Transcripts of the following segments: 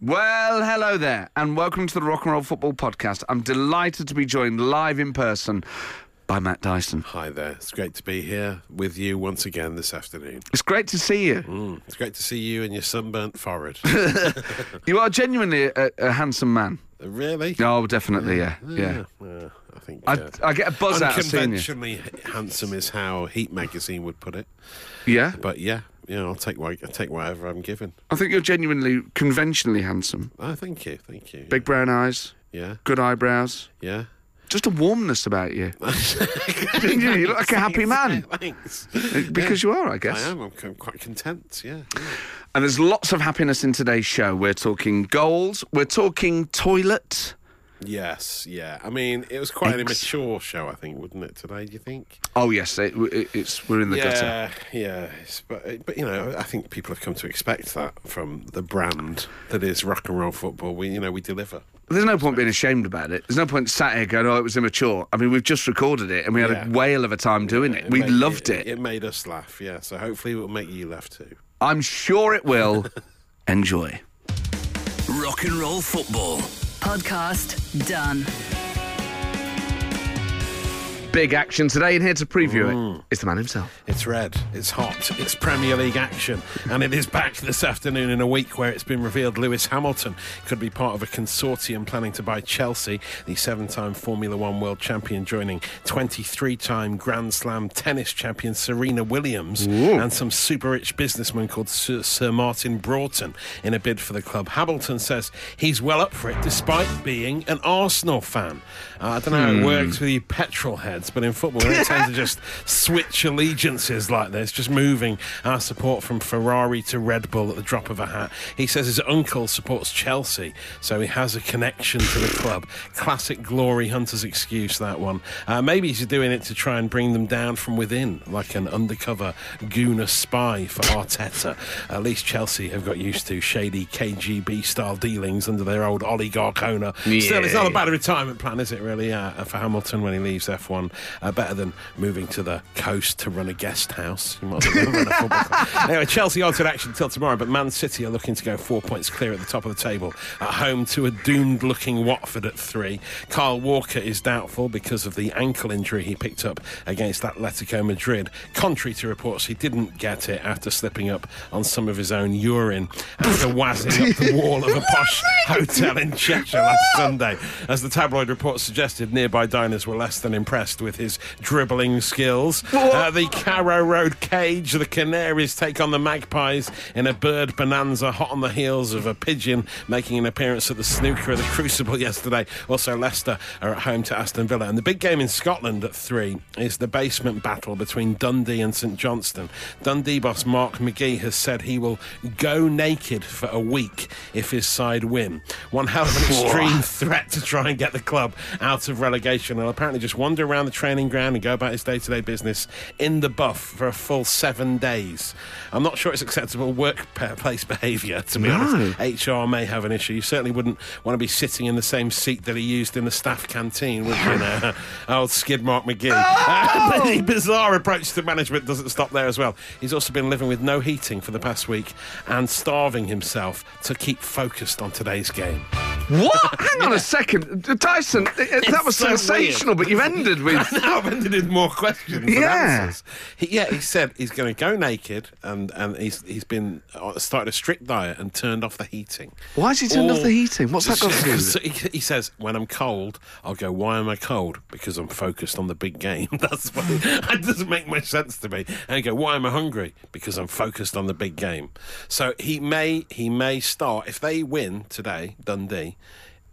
Well, hello there, and welcome to the Rock and Roll Football Podcast. I'm delighted to be joined live in person by Matt Dyson. Hi there. It's great to be here with you once again this afternoon. It's great to see you. Mm, it's great to see you and your sunburnt forehead. You are genuinely a, a handsome man. really? Oh, definitely, yeah, yeah. Uh, I think. I, uh, I get a buzz out of seeing you. unconventionally handsome is how Heat magazine would put it. Yeah, But yeah, yeah, I'll take what, I'll take whatever I'm given. I think you're genuinely conventionally handsome. Oh, thank you, thank you. Big brown eyes, Yeah, good eyebrows, yeah. just a warmness about you. you, you look like a happy man. Thanks. Uh, because you are, I I guess. am. I'm, I'm quite content. Yeah. yeah. And there's lots of happiness in today's show. We're talking goals, we're talking toilet. Yes. Yeah. I mean, it was quite an immature show, I think, wouldn't it? Today, do you think? Oh yes, it, it, it's we're in the gutter. yeah, yeah. But but you know, I think people have come to expect that from the brand that is rock and roll football. We you know we deliver. There's no point being ashamed about it. There's no point sat here going, "Oh, it was immature." I mean, we've just recorded it and we had Yeah. a whale of a time doing it. We made- loved it. It made us laugh. Yeah. So hopefully it will make you laugh too. I'm sure it will. Enjoy. Rock and roll football. Podcast done. Big action today, and here to preview Mm. it is the man himself. It's red, it's hot, it's Premier League action, and it is back this afternoon in a week where it's been revealed Lewis Hamilton could be part of a consortium planning to buy Chelsea, the seven time Formula One world champion, joining 23 time Grand Slam tennis champion Serena Williams and some super rich businessman called Sir, Sir Martin Broughton in a bid for the club. Hamilton says he's well up for it despite being an Arsenal fan. Uh, I don't know how it works with you petrol heads, but in football, we tend to just switch allegiances like this, just moving our support from Ferrari to Red Bull at the drop of a hat. He says his uncle supports Chelsea, so he has a connection to the club. Classic glory hunter's excuse, that one. Uh, maybe he's doing it to try and bring them down from within, like an undercover Gooner spy for Arteta. At least Chelsea have got used to shady KGB style dealings under their old oligarch owner. Still, it's not a bad retirement plan, is it, really, uh, for Hamilton when he leaves F1? Uh, better than moving to the coast to run a guest house. You might as run a football. Anyway, Chelsea altered action till tomorrow, but Man City are looking to go four points clear at the top of the table at home to a doomed looking Watford at three. Kyle Walker is doubtful because of the ankle injury he picked up against Atletico Madrid. Contrary to reports, he didn't get it after slipping up on some of his own urine after wazzing up the wall of a posh hotel in Cheshire last Sunday. As the tabloid reports suggested, nearby diners were less than impressed with his dribbling skills. Uh, the Carrow Road Cage, the Canaries take on the Magpies in a bird bonanza hot on the heels of a pigeon making an appearance at the snooker at the Crucible yesterday. Also, Leicester are at home to Aston Villa. And the big game in Scotland at three is the basement battle between Dundee and St Johnstone. Dundee boss Mark McGhee has said he will go naked for a week if his side win. One hell of an extreme threat to try and get the club out of relegation. He'll apparently just wander around the training ground and go about his day to day business in the buff for a full seven days. I'm not sure it's acceptable workplace behaviour, to be No. honest. HR may have an issue. You certainly wouldn't want to be sitting in the same seat that he used in the staff canteen, would you? know? Old Skid Mark McGhee. Uh, the bizarre approach to management doesn't stop there as well. He's also been living with no heating for the past week and starving himself to keep focused on today's game. What? Hang on a second, Dyson. That was so sensational, but you've ended with. now I've ended in more questions than Yeah. answers. He, yeah, he said he's going to go naked and, and he's he's been uh, started a strict diet and turned off the heating. Why has he turned off the heating? What's that got to do with So he, he says, when I'm cold, I'll go, why am I cold? Because I'm focused on the big game. That's what, that doesn't make much sense to me. And he go, why am I hungry? Because I'm focused on the big game. So he may he may start if they win today, Dundee.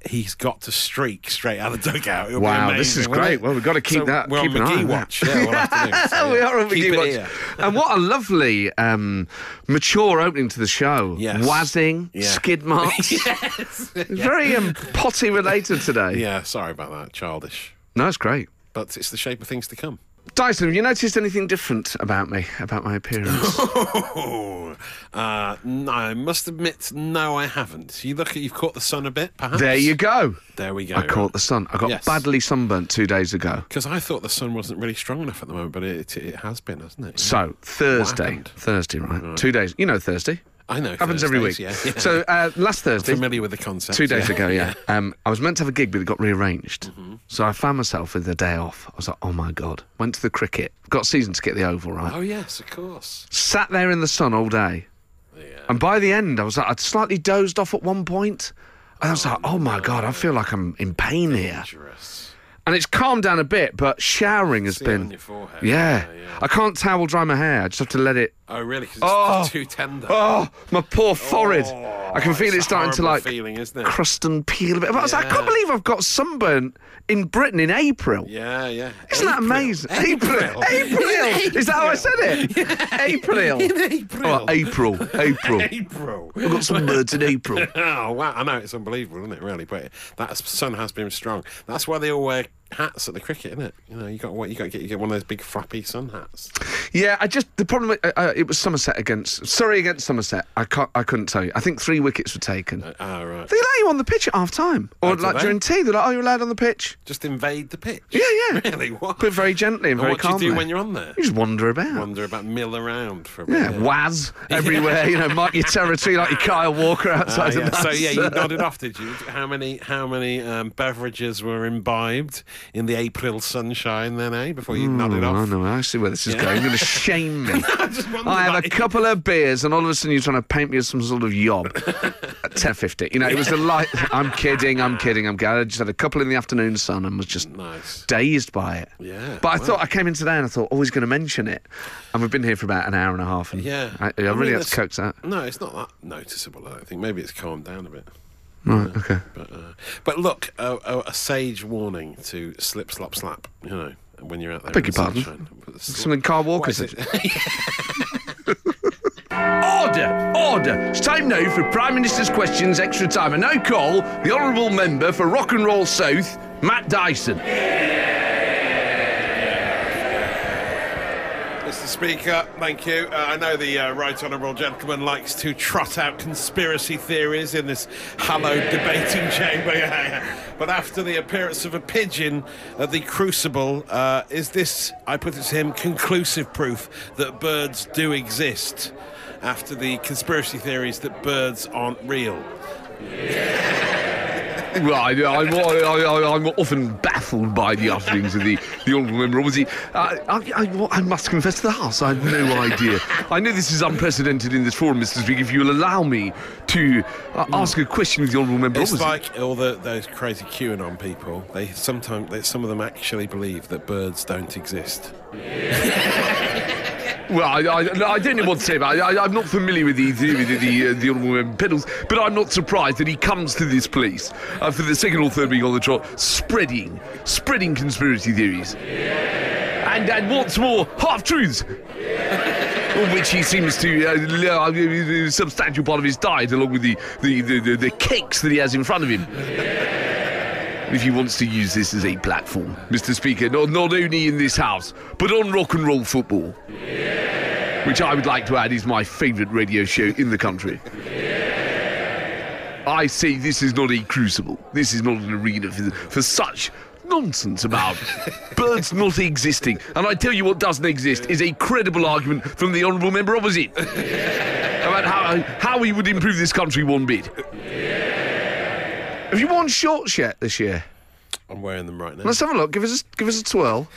He's got to streak straight out of the dugout. It'll Wow, this is great. Well, we've got to keep So that- We're keep on McGhee watch. Yeah, we'll have. So, we are on keep McGhee Watch. here. And what a lovely, um, mature opening to the show. Yes. Wazzing, Yeah. skid marks. yes. Very um, potty related today. Yeah, sorry about that. Childish. No, it's great. But it's the shape of things to come. Dyson, have you noticed anything different about me, about my appearance? Oh, uh, no, I must admit, no, I haven't. You look at, you've caught the sun a bit, perhaps. there you go. There we go. I caught the sun. I got Yes. badly sunburnt two days ago. Because I thought the sun wasn't really strong enough at the moment, but it, it has been, hasn't it? So Thursday? Thursday, right? Two days. You know Thursday. I know. Happens every week. Yeah. yeah. So uh, last Thursday, familiar with the concept. two days yeah. ago, yeah, um, I was meant to have a gig, but it got rearranged. Mm-hmm. So I found myself with a day off. I was like, oh my god. Went to the cricket. Got season to get the Oval right. Oh yes, of course. Sat there in the sun all day. Yeah. And by the end, I was like, I'd slightly dozed off at one point. And I was like, oh my God, I feel like I'm in pain here. And it's calmed down a bit, but showering has See it on been. your forehead. Yeah. yeah, yeah. I can't towel dry my hair. I just have to let it. Oh really? 'Cause it's Oh. too tender. Oh, my poor oh, forehead. Oh, I can feel it's it a starting to horrible like feeling, isn't it? crust and peel a bit. But I was like, I can't Yeah. believe I've got sunburn in Britain in April. Yeah, yeah. Isn't that amazing? April. April. Is that how I said it? April. April. Oh, April. April. April. I've got some birds in April. Oh wow! I know it's unbelievable, isn't it? Really, but that sun has been strong. That's why they all wear hats at the cricket, isn't it? You know, you got what you got to get. You get one of those big flappy sun hats. Yeah, I just the problem. Uh, uh, it was Somerset against Surrey against Somerset. I can't. I couldn't tell you. I think three wickets were taken. Ah, right. they let you on the pitch at half time, or Oh, like during tea. They're like, "Oh, you're allowed on the pitch." Just invade the pitch. Yeah, yeah. Really? What? But very gently and And very what do you do when you're on there? You just wander about. Wander about, mill around for a bit. yeah, waz everywhere. You know, mark your territory like your Kyle Walker Ah, outside yeah. the So yeah, you uh, nodded off, did you? How many how many um, beverages were imbibed in the April sunshine then, eh? Before you nodded Oh, off. no, I see where this is Yeah. going. You're going to shame me. I I have a like- couple of beers, and all of a sudden you're trying to paint me as some sort of yob. At ten fifty, you know, it was a light. I'm kidding. I'm kidding. I'm kidding. I just had a couple in the afternoon sun and was just Nice. dazed by it. Yeah, But I wow. thought I came in today and I thought, oh, he's going to mention it, and we've been here for about an hour and a half. And Yeah. I, I, I mean, really had to coax that. No, it's not that noticeable. I don't think. Maybe it's calmed down a bit. Right. Okay. But uh, but look, a, a, a sage warning to slip, slop, slap. You know, when you're out there. Beg in your the pardon? sunshine. But the sl- Something Kyle Walker What is said. it? Order! Order! It's time now for Prime Minister's Questions Extra Time. I now call the Honourable Member for Rock and Roll South, Matt Dyson. Mr. Speaker, thank you. Uh, I know the uh, right honourable gentleman likes to trot out conspiracy theories in this hallowed debating chamber. Yeah, yeah. But after the appearance of a pigeon at the Crucible, uh, is this, I put it to him, conclusive proof that birds do exist? After the conspiracy theories that birds aren't real. Right, I'm, I, am often baffled by the utterings of the, the Honourable Member. Obviously, uh, I, I, I must confess to the House, I have no idea. I know this is unprecedented in this forum, Mr. Speaker. If you will allow me to uh, ask a question of the Honourable Member. It's Obviously- like all the, those crazy QAnon people. They sometimes, they, some of them actually believe that birds don't exist. Well, I, I, I don't know what to say about it. I, I'm not familiar with the the, the, the, uh, the Honourable Member Pedals, but I'm not surprised that he comes to this place uh, for the second or third week on the trot, spreading, spreading conspiracy theories. And, and what's more, half truths. Which he seems to uh, uh, substantial part of his diet, along with the, the, the, the, the cakes that he has in front of him. If he wants to use this as a platform, Mr. Speaker, not, not only in this house, but on rock and roll football which I would like to add is my favourite radio show in the country. I say this is not a crucible. This is not an arena for, for such nonsense about birds not existing. And I tell you what doesn't exist is a credible argument from the honourable member opposite about how, how he would improve this country one bit. Have you worn shorts yet this year? I'm wearing them right now. Let's have a look. Give us a, give us a twirl.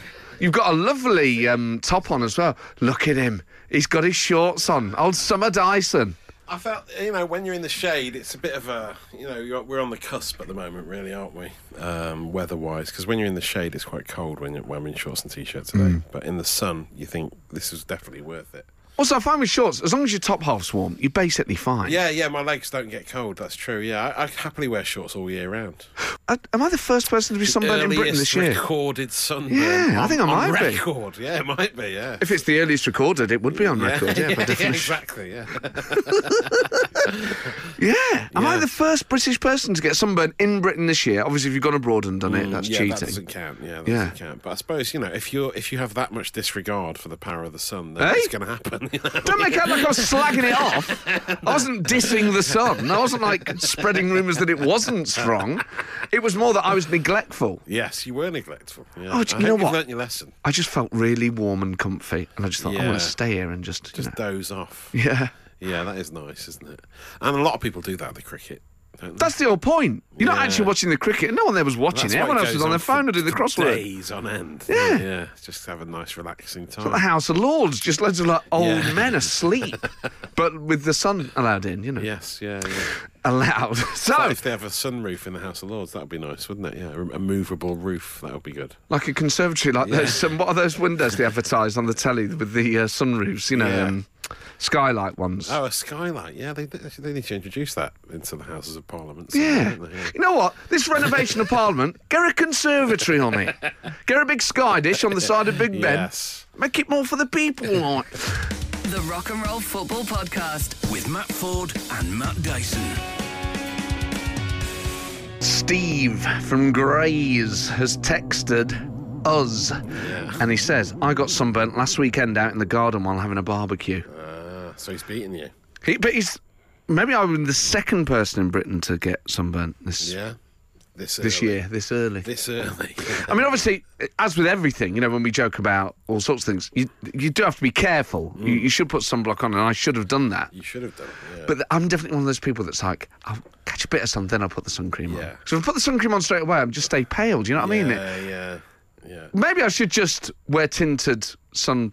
You've got a lovely um, top on as well. Look at him. He's got his shorts on. Old Summer Dyson. I felt, you know, when you're in the shade, it's a bit of a, you know, you're, we're on the cusp at the moment, really, aren't we? Um, weather-wise, because when you're in the shade, it's quite cold when you're wearing shorts and t-shirts today. But in the sun, you think this is definitely worth it. Also, I find with shorts, as long as your top half's warm, you're basically fine. Yeah, yeah, my legs don't get cold. That's true. Yeah, I, I happily wear shorts all year round. Uh, am I the first person to be sunburned in Britain this year? recorded sunburn. Yeah, I think I might be. record. Yeah, it might be. Yeah. If it's the earliest recorded, it would be on record. Yeah, by yeah, definition. exactly. Yeah. Yeah. Am I the first British person to get sunburned in Britain this year? Obviously, if you've gone abroad and done it, that's Mm, yeah, cheating. that doesn't count. Yeah, that Yeah. doesn't count. But I suppose you know if you are if you have that much disregard for the power of the sun, then Hey? it's going to happen. You? Don't make out like I was slagging it off. I wasn't dissing the sun. I wasn't like spreading rumours that it wasn't strong. It was more that I was neglectful. Yes, you were neglectful. Yeah. Oh, I you hope know you've what? learnt your lesson. I just felt really warm and comfy, and I just thought I want to stay here and just, you Just know. doze off. yeah. Yeah, that is nice, isn't it? And a lot of people do that at the cricket. That's the whole point. You're not Yeah. actually watching the cricket. No one there was watching That's it. why Everyone else goes was on their for- phone or doing the crossword. Days on end. Yeah. yeah. Just have a nice, relaxing time. The House of Lords, just loads of like old Yeah. men asleep, but with the sun allowed in. You know, Yes, yeah, yeah. Allowed. So, Like if they have a sunroof in the House of Lords, that would be nice, wouldn't it? Yeah, a movable roof, that would be good. like a conservatory, like Yeah. those. Some, what are those windows they advertise on the telly with the uh, sunroofs? You know, Yeah. um, skylight ones. Oh, a skylight. Yeah, they they need to introduce that into the Houses of Parliament. Yeah. Yeah. You know what? This renovation of Parliament, get a conservatory on it. Get a big sky dish on the side of Big Ben. Yes. Make it more for the people, like. The Rock and Roll Football Podcast. With Matt Ford and Matt Dyson. Steve from Grays has texted us. And he says, I got sunburnt last weekend out in the garden while having a barbecue. Ah, so he's beating you. He, but he's. Maybe I'm the second person in Britain to get sunburnt this Yeah. This this year, this early. This early. I mean, obviously, as with everything, you know, when we joke about all sorts of things, you you do have to be careful. You, Mm. you should put sunblock on, and I should have done that. you should have done it. Yeah. But I'm definitely one of those people that's like, I'll catch a bit of sun, then I'll put the sun cream on. Yeah. So if I put the sun cream on straight away, I'm just stay pale. Do you know what I mean? yeah, yeah, yeah. Maybe I should just wear tinted sun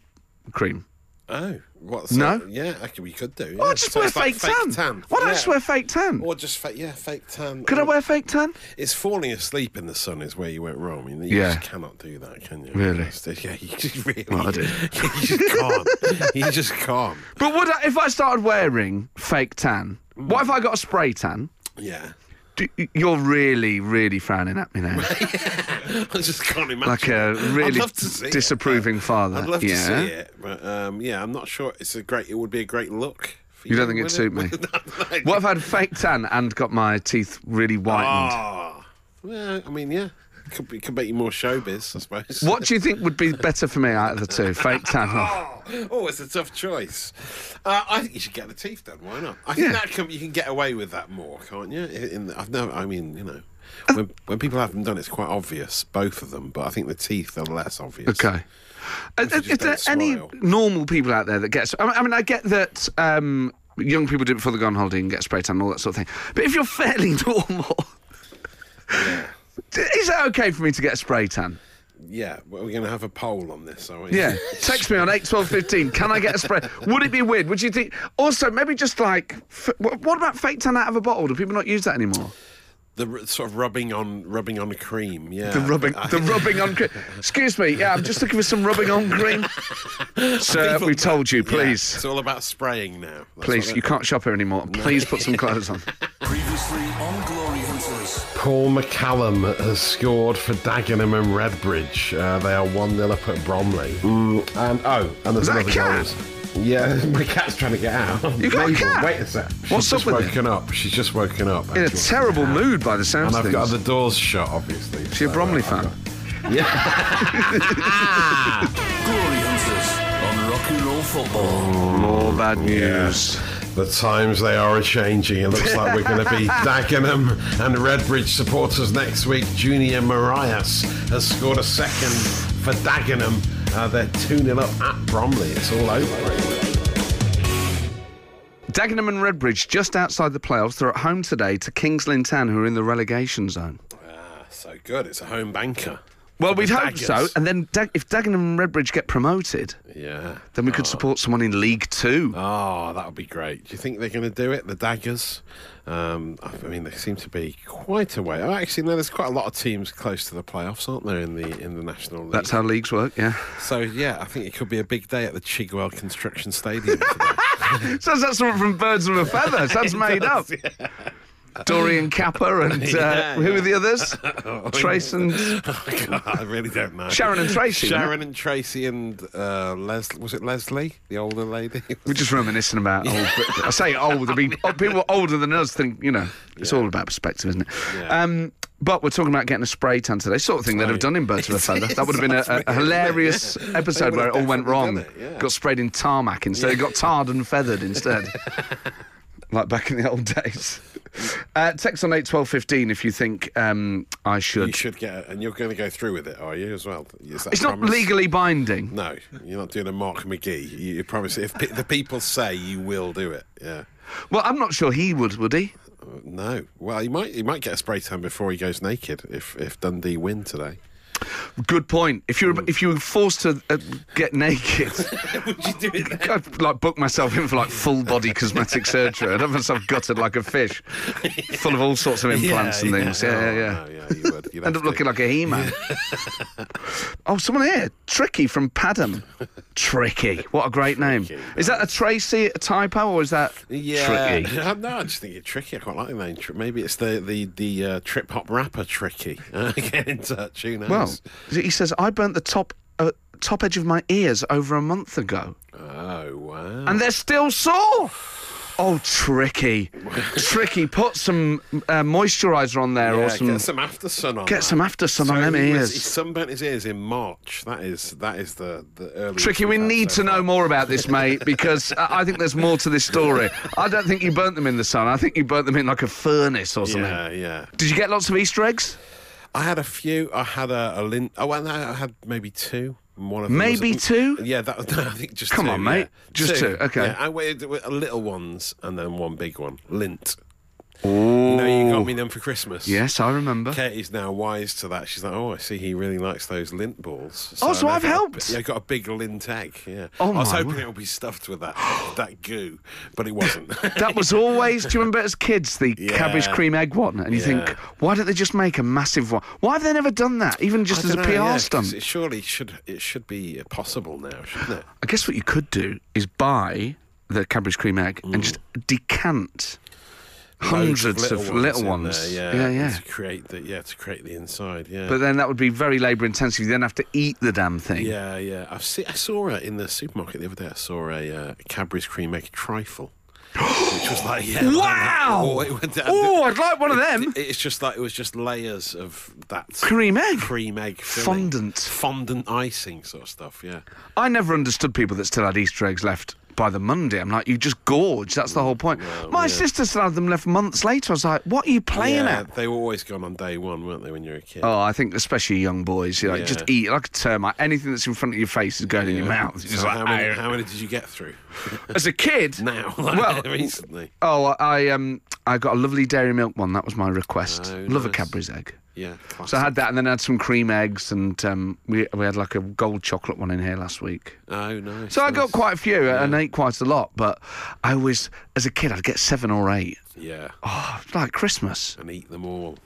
cream. Oh, what? No? Yeah, okay, we could do. Why yeah. Oh, not just So wear it's like fake, tan? Why don't I just wear fake tan? Or just fake, yeah, fake tan. Could I wear fake tan? It's falling asleep in the sun is where you went wrong. I mean, you Yeah. just cannot do that, can you? Really? Yeah, you just really. Well, I do. you just can't. you just can't. But would I, if I started wearing fake tan? What if I got a spray tan? Yeah. Do, you're really, really frowning at me now, I just can't imagine. like a really see it. disapproving father. I'd love yeah. to see it, but um, yeah, I'm not sure. It's a great. It would be a great look. For You don't think it'd suit me? What if I had fake tan and got my teeth really whitened? Ah, well, I mean, yeah, could be, could make you more showbiz, I suppose. What do you think would be better for me out of the two? Fake tan or Oh, it's a tough choice. Uh, I think you should get the teeth done. Why not? I think Yeah. that can, you can get away with that more, can't you? In, I've never. I mean, you know, Uh, when, when people have them done, it's quite obvious, both of them. But I think the teeth are less obvious. Okay. Uh, Is there don't any normal people out there that get? I mean- I get that um, young people do it before they go on holiday and get spray tan and all that sort of thing. But if you're fairly normal, is it okay for me to get a spray tan? Yeah, well, we're going to have a poll on this, are we? Yeah. Text me on eight twelve fifteen. Can I get a spray? Would it be weird? Would you think? Also, maybe just like, f- what about fake tan out of a bottle? Do people not use that anymore? The sort of rubbing on, rubbing on cream. Yeah, The rubbing, I- the rubbing on cream. Excuse me. Yeah, I'm just looking for some rubbing on cream. Sir, People- we told you, Yeah, please. it's all about spraying now. That's Please, you can't shop here anymore. Please put some clothes on. Previously on Glory Hunters. Paul McCallum has scored for Dagenham and Redbridge. Uh, they are 1 0 up at Bromley. Mm, and oh, and there's that a another cat? goal. Yeah, my cat's trying to get out. You got a Mabel, cat? Wait a sec. She's What's just up with it? woken up. She's just woken up. In a actually. terrible mood by the sounds of it. And sounds I've got things. the doors shut, obviously. Is she a so, Bromley uh, fan? Yeah. Glory Hunters on Rock and Roll Football. More bad news. The times they are a changing. It looks like we're going to be Dagenham and Redbridge supporters next week. Junior Morias has scored a second for Dagenham. Uh, they're 2 0 up at Bromley. It's all over. Dagenham and Redbridge just outside the playoffs. They're at home today to Kings Lynn Town, who are in the relegation zone. Ah, so good. It's a home banker. Well, we'd hope Daggers. so. And then Dag- if Dagenham and Redbridge get promoted, Yeah. then we could support someone in League Two. Oh, that would be great. Do you think they're going to do it? The Daggers? Um, I mean, they seem to be quite a way. Oh, actually, no. There's quite a lot of teams close to the playoffs, aren't there? In the in the National League. That's how leagues work, yeah. So yeah, I think it could be a big day at the Chigwell Construction Stadium today. Sounds like someone from Birds of a Feather. Sounds made up. Dorian Kappa and uh, Yeah, who are the others? Trace and oh, God, I really don't know. Sharon and Tracy. Sharon and Tracy and uh, Les. Was it Leslie, the older lady? we're just reminiscing about old. I say old. I mean, oh, people older than us think you know. It's all about perspective, isn't it? Yeah. Um, but we're talking about getting a spray tan today, sort of thing they'd have done in Birds of a Feather. That would have been a, a, hilarious episode where it all went wrong. it, yeah. Got sprayed in tarmac instead. It got tarred and feathered instead. Like back in the old days. Uh, text on eight twelve fifteen if you think um, I should. You should get, it, and you're going to go through with it, are you as well? It's not legally binding. No, you're not doing a Mark McGhee. You, you promise if the people say you will do it. Yeah. Well, I'm not sure he would. Would he? Uh, No. Well, he might. He might get a spray tan before he goes naked if if Dundee win today. Good point. If you were if you were forced to uh, get naked, Would you do it? I'd like book myself in for like full body cosmetic surgery. I'd have myself gutted like a fish, full of all sorts of implants and things. Yeah, yeah, yeah. Oh, yeah, you would. You'd End up to. looking like a He-Man. oh, someone here, Tricky from Padham. Tricky, what a great name. Tricky, Is that a Tracy a typo or is that Yeah, Tricky? no, I just think it's tricky. I quite like the name. Maybe it's the the the uh, trip hop rapper tricky. Uh, get in touch. Who knows? Well, he says I burnt the top uh, top edge of my ears over a month ago, oh wow. and they're still sore. Oh, tricky, tricky! Put some uh, moisturiser on there, yeah, or some. get some after sun on. get that. some after sun on So them he was- ears. He sunburnt his ears in March. That is that is the the early. Tricky, we need to know more about this, mate, because I I think there's more to this story. I don't think you burnt them in the sun. I think you burnt them in like a furnace or something. Yeah, yeah. Did you get lots of Easter eggs? I had a few. I had a, a Lindt. Oh, no, I had maybe two. One of them Maybe was, two? Yeah, that. No, I think just. Come two, on, mate. yeah. Just two, okay. Yeah, I waited with little ones and then one big one. Lindt. You know, you got me them for Christmas. Yes, I remember. Katie's now wise to that. She's like, oh, I see he really likes those Lindt balls. Oh, so I've helped. yeah, I got a big Lindt egg. Yeah. Oh, I was hoping word. it would be stuffed with that that goo, but it wasn't. That was always, do you remember as kids, the Yeah. Cadbury cream egg one? And you think, why don't they just make a massive one? Why have they never done that, even just I as a dunno, PR yeah, stunt? It surely should. It should be uh, possible now, shouldn't it? I guess what you could do is buy the Cadbury cream egg and mm. just decant hundreds of little, in ones. there, yeah, yeah. To create the yeah to create the inside. Yeah. But then that would be very labour intensive. You then have to eat the damn thing. yeah, yeah. I've see, I saw it in the supermarket the other day. I saw a uh, Cadbury's cream egg trifle, which was like yeah. like- Wow! oh, went- Oh, I'd like one of them. It's just like it was just layers of that Cream egg? cream egg filling. Fondant. fondant icing sort of stuff. Yeah, I never understood people that still had Easter eggs left by the Monday. I'm like, you just gorge. That's the whole point. My yeah. sister still had them left months later. I was like, what are you playing yeah. at? They were always gone on day one, weren't they? When you were a kid. Oh, I think especially young boys, you know, Yeah. just eat like a termite. Anything that's in front of your face is going in your mouth. So like, how, many, how many did you get through As a kid, now? Well, recently. oh, I um, I got a lovely dairy milk one. That was my request. Oh, Love a nice. Cadbury's egg. Yeah, So I had that, and then I had some cream eggs, and um, we we had like a gold chocolate one in here last week. Oh, nice. So I got quite a few and ate quite a lot, but I was, as a kid, I'd get seven or eight. Yeah, Oh, like Christmas. and eat them all.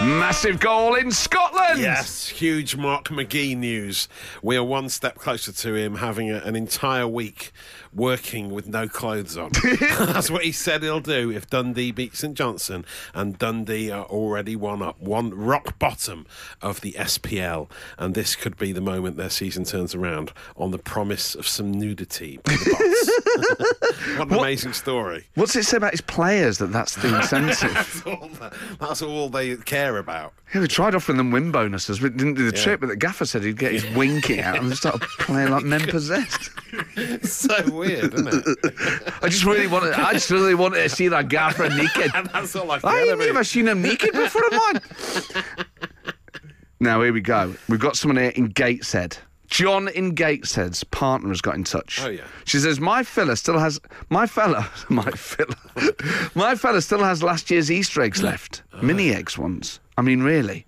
Massive goal in Scotland! Yes, huge Mark McGhee news. We are one step closer to him having a, an entire week working with no clothes on. That's what he said he'll do if Dundee beats St Johnstone, and Dundee are already one up, one rock bottom of the SPL, and this could be the moment their season turns around on the promise of some nudity by the boss. what an amazing story. What's it say about his players that that's the incentive? That's all, that- that's all they care about. Yeah, we tried offering them win bonuses, but didn't do the Yeah. trick. But the gaffer said he'd get his winky out and start playing like men possessed. It's so weird, isn't it? I just really wanted, I just really wanted to see that gaffer naked. And that's all I I ain't never seen him naked before, man. now here we go. We've got someone here in Gateshead. John in Gateshead's partner has got in touch. Oh, yeah. She says my fella still has my fella my fella my fella still has last year's Easter eggs left, Oh. mini eggs ones. I mean, really.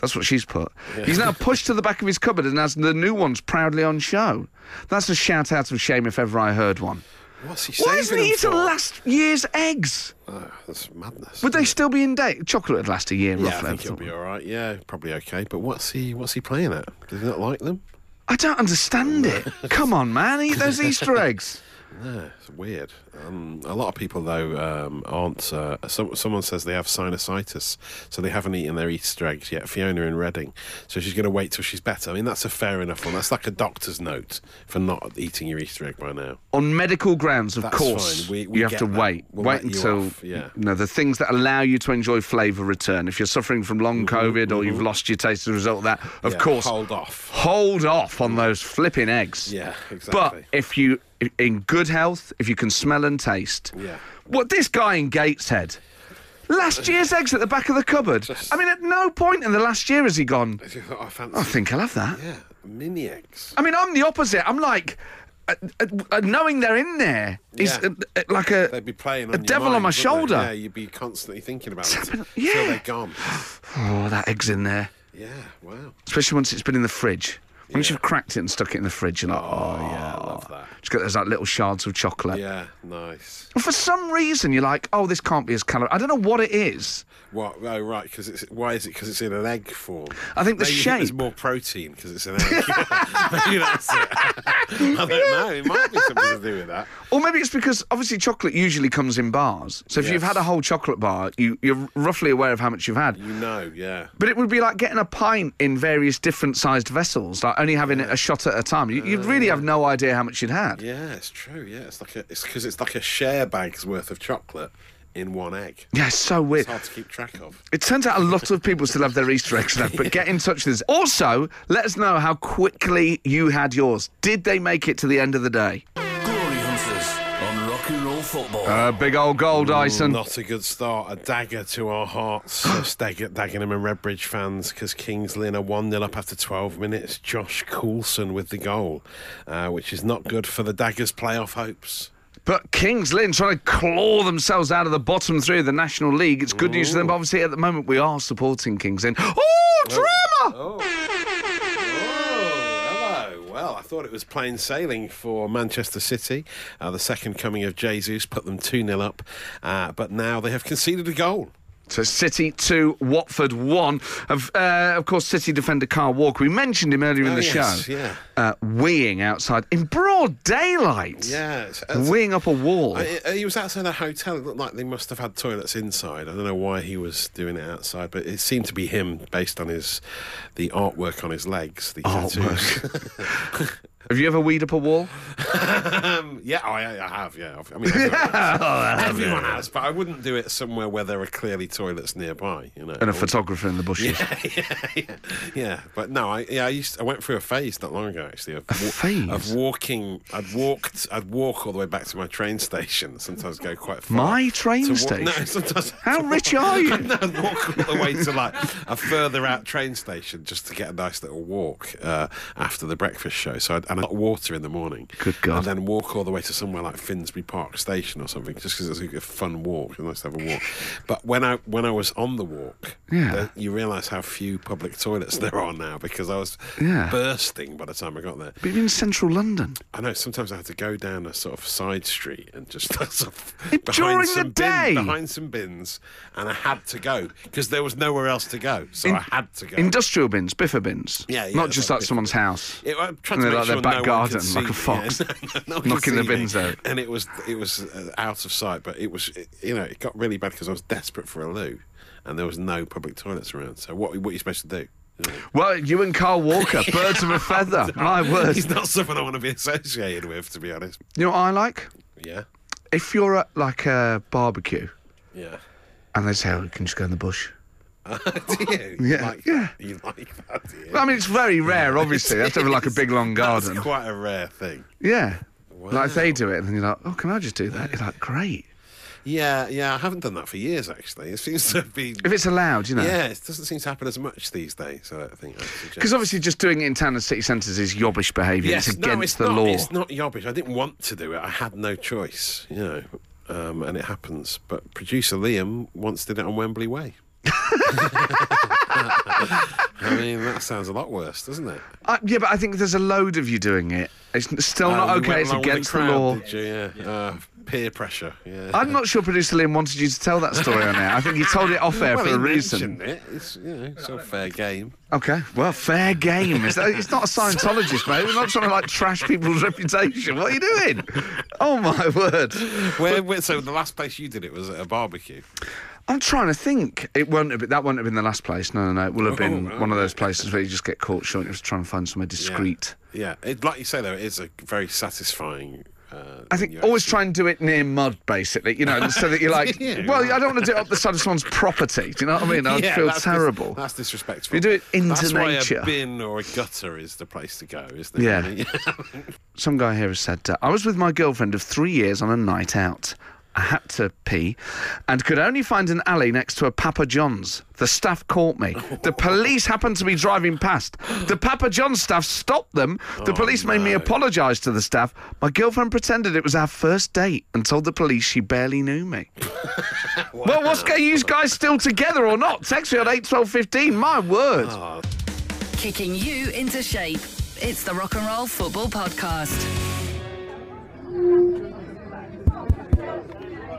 That's what she's put. He's now pushed to the back of his cupboard and has the new ones proudly on show. That's a shout out of shame if ever I heard one. What's he Why isn't he eating for? last year's eggs? Oh, that's madness. Would they still be in date? Chocolate would last a year, Yeah, I think he'll be all right. Yeah, probably okay. But what's he? What's he playing at? Does he not like them? I don't understand it. Come on, man, eat those Easter eggs. No, it's weird. Um, a lot of people though um, aren't. Uh, some, someone says they have sinusitis, so they haven't eaten their Easter eggs yet. Fiona in Reading, so she's going to wait till she's better. I mean, that's a fair enough one. That's like a doctor's note for not eating your Easter egg by now. On medical grounds, of That's course. We- we you have to that. wait. We'll wait until off, yeah. you know the things that allow you to enjoy flavour return. If you're suffering from long COVID or you've lost your taste as a result of that, of Mm-hmm, Yeah, course, hold off. hold off on those flipping eggs. Yeah, exactly. But if you in good health, if you can smell and taste. Yeah. What this guy in Gateshead. Last year's eggs at the back of the cupboard. I mean, at no point in the last year has he gone. I fancy. I think I'll have that. Yeah, mini eggs. I mean, I'm the opposite. I'm like, uh, uh, uh, knowing they're in there is Yeah. uh, uh, like a They'd be playing a devil on my wouldn't they? shoulder. Yeah, you'd be constantly thinking about it happening- until yeah. they're gone. oh, that egg's in there. Yeah, wow. Especially once it's been in the fridge. Once Yeah. you've cracked it and stuck it in the fridge, you're like, oh, yeah, I love that. Just got those like little shards of chocolate. Yeah, nice. And for some reason, you're like, oh, this can't be as calorie. I don't know what it is. What? Oh, right. Because it's why is it? Because it's in an egg form. I think the Maybe think There's more protein because it's an egg. Maybe that's it. I don't know. It might be something to do with that. Or maybe it's because obviously chocolate usually comes in bars. So if you've had a whole chocolate bar, you, you're roughly aware of how much you've had. You know, yeah. But it would be like getting a pint in various different sized vessels, like only having it a shot at a time. You, you'd really have no idea how much you'd had. Yeah, it's true. Yeah, it's like a. It's because it's like a share bag's worth of chocolate in one egg. Yeah, it's so weird. It's hard to keep track of. It turns out a lot of people still have their Easter eggs left, but get in touch with us. Also, let us know how quickly you had yours. Did they make it to the end of the day? Glory Hunters on Rock and Roll Football. Uh, big old goal, Dyson. Not a good start. A dagger to our hearts, Stag- Dagenham and Redbridge fans, because Kings Lynn are 1 0 up after 12 minutes. Josh Coulson with the goal, uh, which is not good for the Daggers' playoff hopes. But Kings Lynn trying to claw themselves out of the bottom three of the National League. It's good news for them. but Obviously, at the moment, we are supporting Kings Lynn. Oh, drama! Oh, hello. Well, I thought it was plain sailing for Manchester City. Uh, the second coming of Jesus put them 2 0 up, uh, but now they have conceded a goal. So City 2, Watford 1. Of, uh, of course, City defender Kyle Walker. We mentioned him earlier in Oh, the yes, show. yeah. Uh, weeing outside in broad daylight. Yeah. Weeing up a wall. I- I- he was outside a hotel. It looked like they must have had toilets inside. I don't know why he was doing it outside, but it seemed to be him based on his the artwork on his legs, the tattoos. Have you ever weed up a wall? um, yeah, I, I have. Yeah, I mean, everyone, has. everyone has, but I wouldn't do it somewhere where there are clearly toilets nearby. You know, And a photographer in the bushes. yeah, yeah, yeah. But no, I yeah, I used I went through a phase not long ago actually of, wa- phase? of walking. I'd walked. I'd walk all the way back to my train station. Sometimes go quite far. My train to wa- station? No, sometimes. How rich are you? no, I'd walk all the way to like a further out train station just to get a nice little walk uh, after the breakfast show. So I'd, and I got water in the morning. Good God. And then walk all the way to somewhere like Finsbury Park Station or something, just because it's a fun walk. It's nice to have a walk. But when I when I was on the walk, Yeah. there- you realise how few public toilets there are now because I was Yeah. bursting by the time I got there. But you're in central London. I know sometimes I had to go down a sort of side street and just sort of During behind the some day? bins, behind some bins, and I had to go because there was nowhere else to go, so In- I had to go. Industrial bins, Biffa bins. Yeah, yeah, Not just like someone's house. It, I'm trying to make like sure their no back one could like see- a fox, yeah, no, no knocking the see me. bins out. And it was it was uh, out of sight, but it was it, you know it got really bad because I was desperate for a loo, and there was no public toilets around. So what what are you supposed to do? Well, you and Kyle Walker, birds of a feather. My word. He's not someone I want to be associated with, to be honest. You know what I like? Yeah, If you're at like a barbecue yeah. and they say, oh, you can just go in the bush. do you? You Yeah, like yeah. That? You like that? You? I mean, it's very rare, obviously. To have like a big, long garden. That's quite a rare thing. Yeah. Like they do it, and you're like, oh, can I just do that? You're like, great. Yeah, yeah. I haven't done that for years actually. It seems to be. If it's allowed, you know. Yeah, it doesn't seem to happen as much these days. I think. Because obviously, just doing it in town and city centres is yobbish behaviour. Yes, it's against no, it's the not, law. It's not yobbish. I didn't want to do it. I had no choice, you know, um, and it happens. But producer Liam once did it on Wembley Way. I mean, that sounds a lot worse, doesn't it? Uh, yeah, but I think there's a load of you doing it. It's still not Uh, okay. It's against the, crowd, law. Did you? Yeah. Uh, peer pressure. Yeah. I'm not sure producer Liam wanted you to tell that story on air. I think he told it off air well, for he a reason. It. It's you know, it's all fair game. Okay, well, fair game. It's, it's not a Scientologist, mate. We're not trying to like trash people's reputation. What are you doing? Oh my word! Where, where, so the last place you did it was at a barbecue. I'm trying to think. It won't have been, that won't have been the last place. No, no, no. It will have been Oh, one of those places where you just get caught short. You have to try and find somewhere discreet. Yeah, it, like you say though, it is a very satisfying Uh, I think always actually- try and do it near mud, basically. You know, so that you're like, Yeah. well, I don't want to do it up the side of someone's property. Do you know what I mean? I'd Yeah, feel that's dis- terrible. that's disrespectful. You do it into that's nature. Why a bin or a gutter is the place to go, isn't it? Yeah. Some guy here has said, uh, I was with my girlfriend of three years on a night out. I had to pee and could only find an alley next to a Papa John's. The staff caught me. The police happened to be driving past. The Papa John's staff stopped them. The oh, police made me apologise to the staff. My girlfriend pretended it was our first date and told the police she barely knew me. Well, what's going you guys still together or not? Text me on 81215. My word. Oh. Kicking you into shape. It's the Rock and Roll Football Podcast.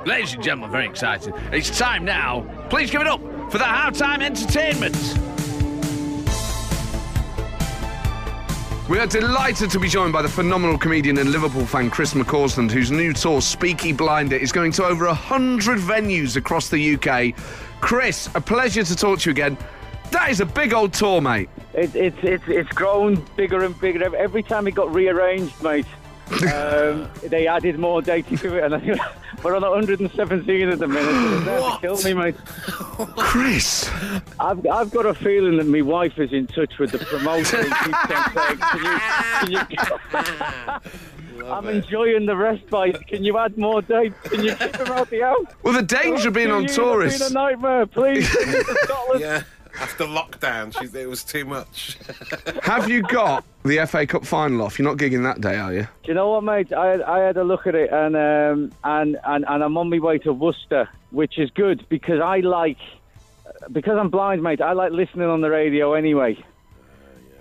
Ladies and gentlemen, very excited. It's time now. Please give it up for the halftime entertainment. We are delighted to be joined by the phenomenal comedian and Liverpool fan Chris McCausland, whose new tour, Speaky Blinder, is going to over 100 venues across the UK. Chris, a pleasure to talk to you again. That is a big old tour, mate. It, it's it's it's grown bigger and bigger every time it got rearranged, mate. Um, they added more data to it, and I think we're on 117 at the minute. So it's to kill me, mate. Chris. I've I've got a feeling that my wife is in touch with the promoter and keeps on saying, "Can you?" Can you I'm enjoying the respite. Can you add more dates? Can you keep them out the house? Well, the danger of being on It's tour been is. a nightmare. Please, Scotland. yeah. After lockdown, she, it was too much. Have you got the FA Cup final off? You're not gigging that day, are you? Do you know what, mate? I had, I had a look at it, and um, and, and and I'm on my way to Worcester, which is good because I like because I'm blind, mate. I like listening on the radio anyway,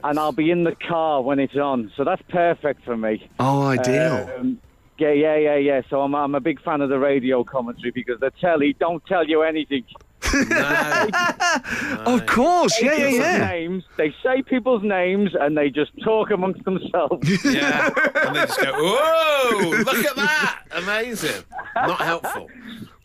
and I'll be in the car when it's on, so that's perfect for me. Oh, ideal. Um, yeah, yeah, yeah, yeah. So I'm I'm a big fan of the radio commentary because the telly don't tell you anything. No. of course. Yeah, yeah, yeah. Names. They say people's names and they just talk amongst themselves. Yeah. And they just go, whoa, look at that. Amazing. Not helpful.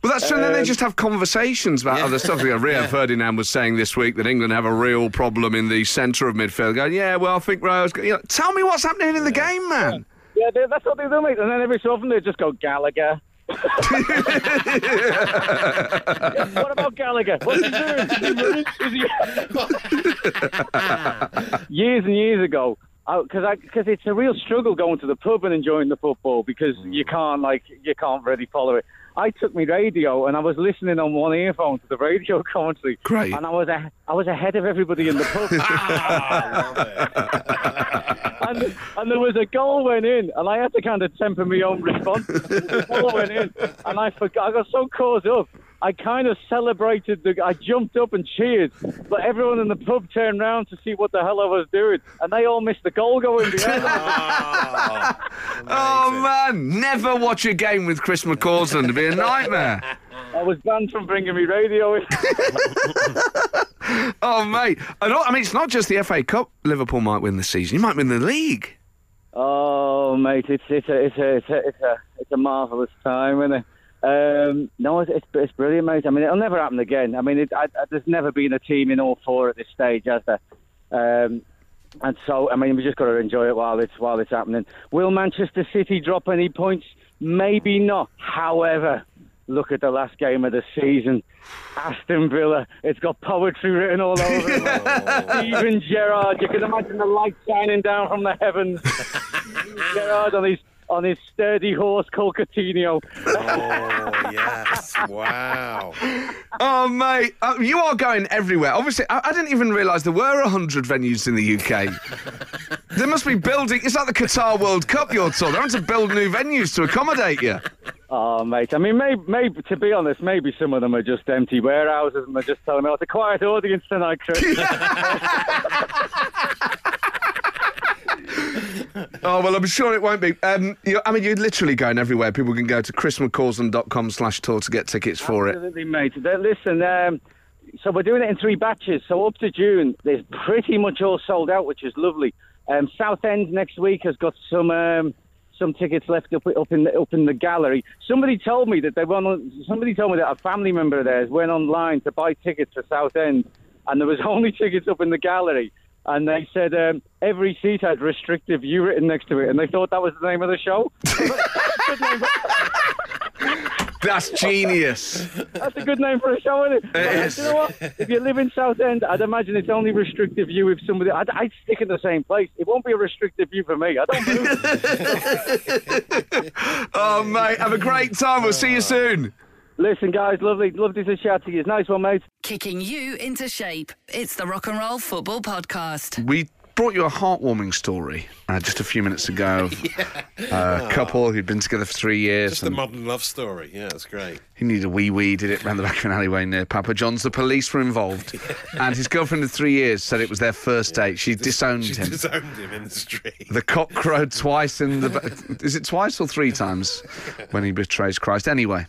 Well, that's true. and then they um, just have conversations about Yeah. other stuff. Rio Yeah. Ferdinand was saying this week that England have a real problem in the centre of midfield. Going, yeah, well, I think Rio's. You know, tell me what's happening in the game, man. Yeah, they, that's what they do, mate. And then every so often they just go Gallagher. What about Gallagher? What's he doing? Is he running? Is he... years and years ago, because because it's a real struggle going to the pub and enjoying the football because mm. you can't like you can't really follow it. I took my radio and I was listening on one earphone to the radio commentary. Great. And I was a, I was ahead of everybody in the pub. Ah, and, and there was a goal went in, and I had to kind of temper my own response. the goal went in, and I forgot. I got so caught up. I kind of celebrated the. I jumped up and cheered, but everyone in the pub turned round to see what the hell I was doing, and they all missed the goal going behind. them. Oh man, never watch a game with Chris McCausland. It'd be a nightmare. I was banned from bringing me radio in. Oh mate, and all- I mean it's not just the FA Cup. Liverpool might win this season. You might win the league. Oh, mate, it's it's a it's a it's a it's a, it's a marvelous time, isn't it? Um, no, it's, it's it's brilliant, mate. I mean, it'll never happen again. I mean, it, I, I, there's never been a team in all four at this stage, has there? Um, and so, I mean, we just got to enjoy it while it's while it's happening. Will Manchester City drop any points? Maybe not. However, look at the last game of the season. Aston Villa. It's got poetry written all over it. Steven Gerrard. You can imagine the light shining down from the heavens. Gerrard on his on his sturdy horse called Coutinho. Oh, yes. Wow. Oh mate, uh, you are going everywhere. Obviously, I, I didn't even realise there were hundred venues in the UK. there must be building. It's like the Qatar World Cup. You're told they're having to build new venues to accommodate you. Oh, mate. I mean, maybe, maybe to be honest, maybe some of them are just empty warehouses and they're just telling me, oh, it's a quiet audience tonight, Chris. Oh well, I'm sure it won't be. Um, you, I mean, you're literally going everywhere. People can go to chrismccausland.com slash tour to get tickets for it. Absolutely, mate. Listen, um, so we're doing it in three batches. So up to June, there's pretty much all sold out, which is lovely. Um, Southend next week has got some um, some tickets left up up in the, up in the gallery. Somebody told me that they went Somebody told me that a family member of theirs went online to buy tickets for Southend, and there was only tickets up in the gallery. And they said um, every seat had restrictive view written next to it, and they thought that was the name of the show. Good name for- That's genius. That's a good name for a show, isn't it? it? is. You know what? If you live in Southend, I'd imagine it's only restrictive view if somebody. I'd, I'd stick in the same place. It won't be a restrictive view for me. I don't move. Oh, mate, have a great time. We'll see you soon. Listen, guys, lovely, lovely to chat to you. Nice one, mate. Kicking you into shape. It's the Rock and Roll Football Podcast. We brought you a heartwarming story uh, just a few minutes ago. Uh, a couple who'd been together for three years. Just a modern love story. Yeah, it's great. he needed a wee wee, did it round the back of an alleyway near Papa John's. The police were involved. And his girlfriend of three years said it was their first date. She disowned him. She him. disowned him in the street. The cock crowed twice in the. ba- Is it twice or three times when he betrays Christ? Anyway,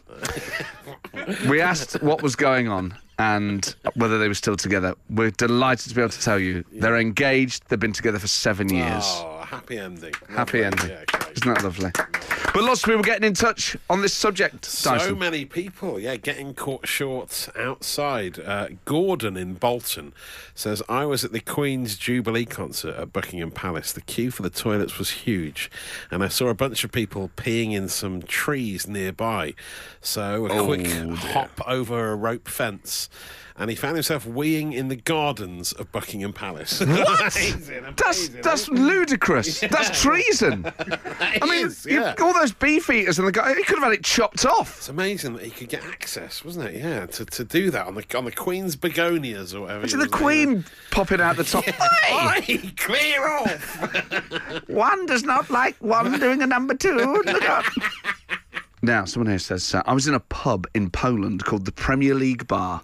we asked what was going on and whether they were still together. We're delighted to be able to tell you they're engaged. They've been together for seven years. Oh, happy ending. Happy ending. Yeah. Isn't that lovely? But lots of people getting in touch on this subject. So many people, yeah, getting caught short outside. Uh, Gordon in Bolton says, I was at the Queen's Jubilee concert at Buckingham Palace. The queue for the toilets was huge, and I saw a bunch of people peeing in some trees nearby. So a quick hop over a rope fence. And he found himself weeing in the gardens of Buckingham Palace. What? That's that's ludicrous. That's treason. I mean, is, yeah. all those beef eaters and the guy, he could have had it chopped off. It's amazing that he could get access, wasn't it? Yeah, to, to do that on the on the Queen's begonias or whatever. Imagine the Queen popping out the top. yeah. Oi, clear off! one does not like one doing a number two. Look out. Now, someone here says, uh, I was in a pub in Poland called the Premier League Bar.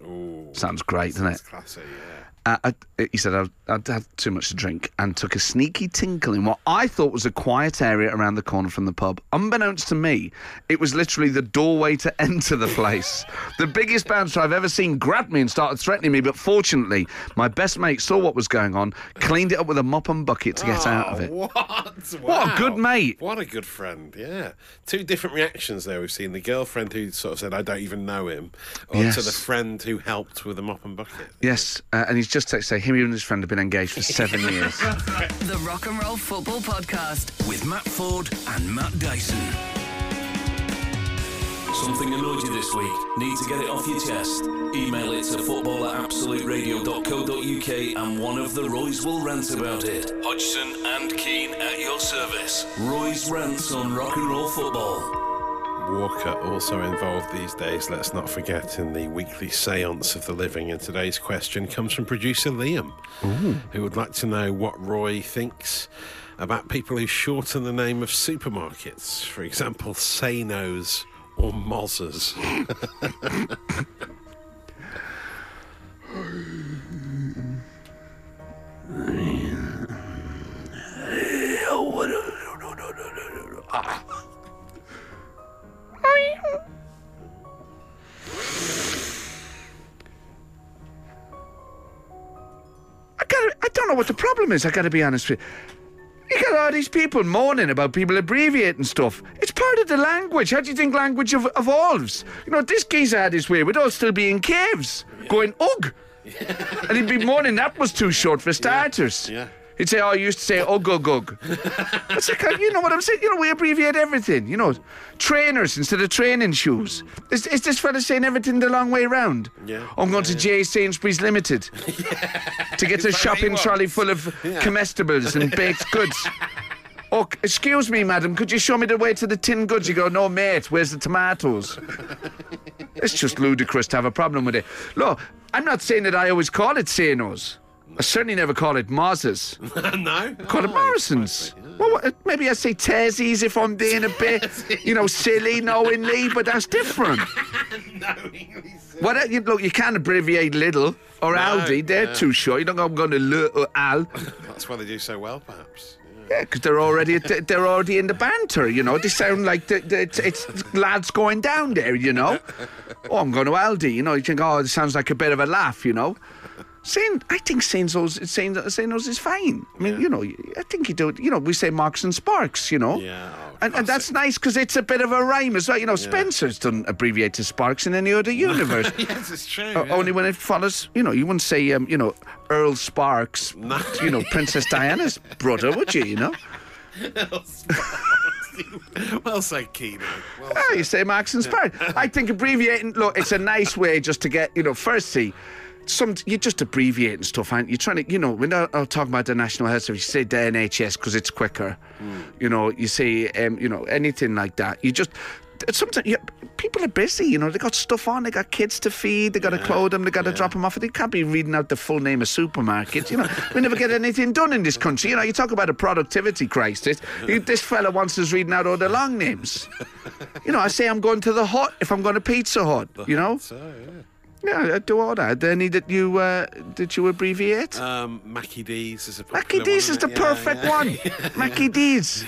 Sounds great, doesn't it? Classy, yeah. I, he said I'd, I'd had too much to drink and took a sneaky tinkle in what I thought was a quiet area around the corner from the pub. Unbeknownst to me, it was literally the doorway to enter the place. the biggest bouncer I've ever seen grabbed me and started threatening me, but fortunately, my best mate saw what was going on, cleaned it up with a mop and bucket to get out of it. Oh, What? What a good mate. What a good friend. Yeah. Two different reactions there. We've seen the girlfriend who sort of said, "I don't even know him," or Yes. to the friend who helped with the mop and bucket. Yes, uh, and he's just texted say him and his friend have been engaged for seven years. The Rock and Roll Football Podcast. With Matt Ford and Matt Dyson. Something annoyed you this week? Need to get it off your chest? Email it to football at absoluteradio.co.uk and one of the Roys will rant about it. Hodgson and Keane at your service. Roy's rants on rock and roll football. Walker also involved these days, let's not forget, in the weekly seance of the living. And today's question comes from producer Liam, who would like to know what Roy thinks about people who shorten the name of supermarkets. For example, Sainos or Mozzers. know what the problem is. I got to be honest with you. You got all these people moaning about people abbreviating stuff. It's part of the language. How do you think language ev- evolves? You know, this geezer had his way. We'd all still be in caves, going ugh, and he'd be moaning that was too short for starters. Yeah. He'd say, "Oh, I used to say ugh ugh ugh." It's like, uh, you know what I'm saying? You know, we abbreviate everything. You know, trainers instead of training shoes. Is, is this fella saying everything the long way round? Yeah. I'm going to J Sainsbury's Limited to get a Is that what he shopping trolley full of comestibles and baked goods. Oh, excuse me, madam, could you show me the way to the tin goods? You go, no, mate, where's the tomatoes? it's just ludicrous to have a problem with it. Look, I'm not saying that I always call it Sainos. I certainly never call it Moz's. no? I Call it Oh, Morrison's. Well, what, maybe I say Tezzies if I'm being a bit, you know, silly knowingly, but that's different. Uh, you, look, you can't abbreviate Lidl or Aldi. They're yeah. too short. You don't go, I'm going to L or Al. That's why they do so well, perhaps. Yeah, because they're already they're already in the banter. You know, they sound like the, the, it's, it's lads going down there. You know, oh, I'm going to Aldi. You know, you think, oh, it sounds like a bit of a laugh. You know, Saying, I think saying those, saying, saying those is fine. I mean, you know, I think you do. You know, we say Marks and Sparks, you know. Yeah, oh, and, and that's nice because it's a bit of a rhyme as well. You know, Spencer's done abbreviate to Sparks in any other universe. yes, it's true. O- yeah. Only when it follows, you know, you wouldn't say, um, you know, Earl Sparks, you know, Princess Diana's brother, would you? You know, well said, Keenan. Well oh, you say Marks and Sparks. I think abbreviating. Look, it's a nice way just to get, you know, firstly. Some you're just abbreviating stuff, aren't you? Trying to, you know, when I- I'll talk about the National Health Service, you say the NHS because it's quicker. You know, you say, um, you know, anything like that. You just sometimes you, people are busy. You know, they got stuff on, they got kids to feed, they got to clothe them, they got to drop them off. They can't be reading out the full name of supermarkets. You know, we never get anything done in this country. You know, you talk about a productivity crisis. You, this fella wants us reading out all the long names. You know, I say I'm going to the hut if I'm going to Pizza Hut. You know, So, yeah. Yeah, I do all that. Any that you uh, did you abbreviate? Um, Maccy D's is a Maccy D's one, is the? Yeah, perfect yeah. one. Maccy D's.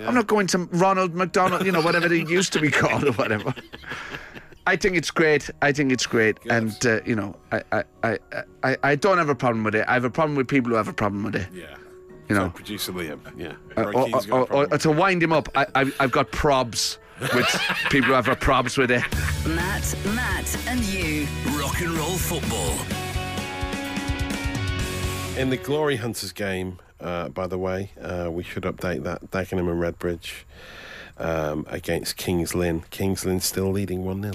I'm not going to Ronald McDonald, you know, whatever they used to be called or whatever. I think it's great. I think it's great, and uh, you know, I, I, I, I, I don't have a problem with it. I have a problem with people who have a problem with it. Yeah. You know. So producer Liam. Yeah. Uh, or, Keane's got a or, or, or to wind him up, I, I, I've got probs with people who have a probs with it. Matt, Matt, and you. Rock and roll football. In the Glory Hunters game, uh, by the way, uh, we should update that. Dagenham and Redbridge um, against Kings Lynn. Kings Lynn still leading 1 0.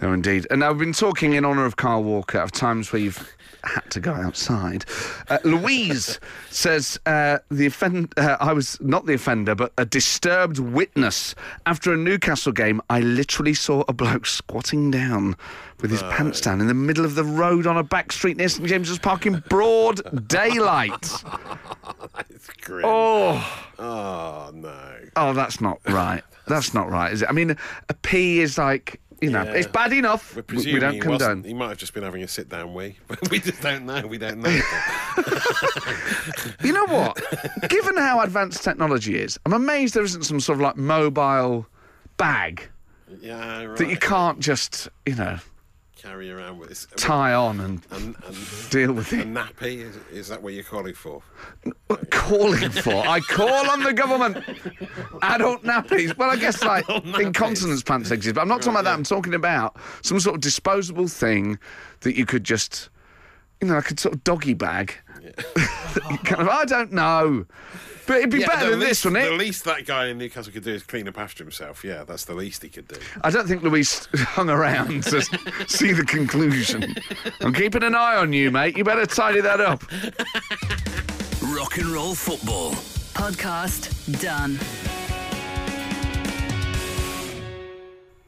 No, indeed. And I've been talking in honour of Kyle Walker of times where you've had to go outside. Uh, Louise says uh, the offend- uh, I was not the offender, but a disturbed witness. After a Newcastle game, I literally saw a bloke squatting down with his pants down in the middle of the road on a back street near St James's Park in broad daylight. It's grim. Oh. Oh, no. Oh, that's not right. That's not right, is it? I mean, a pee is like, you know, Yeah. it's bad enough. We're We- presuming we don't condone. He might have just been having a sit down wee, we just don't know. We don't know. You know what? Given how advanced technology is, I'm amazed there isn't some sort of like mobile bag yeah, right. that you can't just, you know, carry around with this. tie on and And, and deal with a it. nappy, is, is that what you're calling for? Calling for. I call on the government. Adult nappies. Well, I guess like incontinence pants exist, but I'm not talking about that. I'm talking about some sort of disposable thing that you could just, you know, like a sort of doggy bag. You kind of, I don't know. But it'd be better than least, this, wouldn't it? The least that guy in Newcastle could do is clean up after himself. Yeah, that's the least he could do. I don't think Louise hung around to see the conclusion. I'm keeping an eye on you, mate. You better tidy that up. Rock and roll football. Podcast done.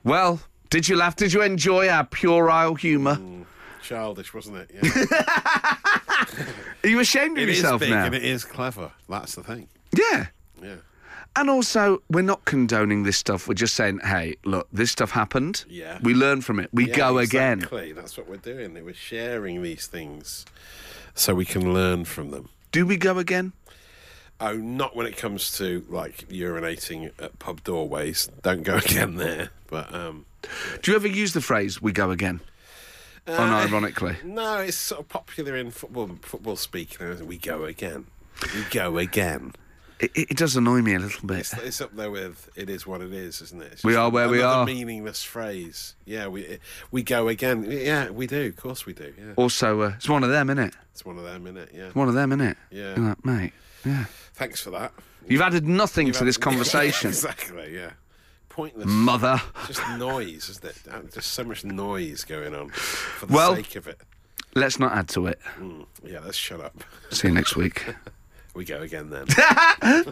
Well, did you laugh? Did you enjoy our puerile humour? Childish, wasn't it? Yeah. Are you ashamed of it is yourself big now? and it is clever. That's the thing. Yeah. Yeah. And also, we're not condoning this stuff. We're just saying, hey, look, this stuff happened. Yeah. We learn from it. We Yeah, go again. Exactly. That's what we're doing. We're sharing these things so we can learn from them. Do we go again? Oh, not when it comes to like urinating at pub doorways. Don't go again there. But um, Do you ever use the phrase "we go again"? Uh, Unironically. no, it's sort of popular in football football speak. We go again. We go again. It, it, does annoy me a little bit. It's, it's up there with "it is what it is," isn't it? We are where we are. Meaningless phrase. Yeah, we we go again. Yeah, we do. Of course, we do. Yeah, Also, uh, it's one of them, isn't it? it's one of them, isn't it? Yeah. One of them, isn't it? Yeah. Like, mate. Yeah. Thanks for that. You've added nothing You've to had- this conversation, exactly. Yeah. Pointless. mother. Just noise, isn't it? Just so much noise going on for the Well- sake of it. Let's not add to it. Mm, yeah, let's shut up. See you next week. We go again then.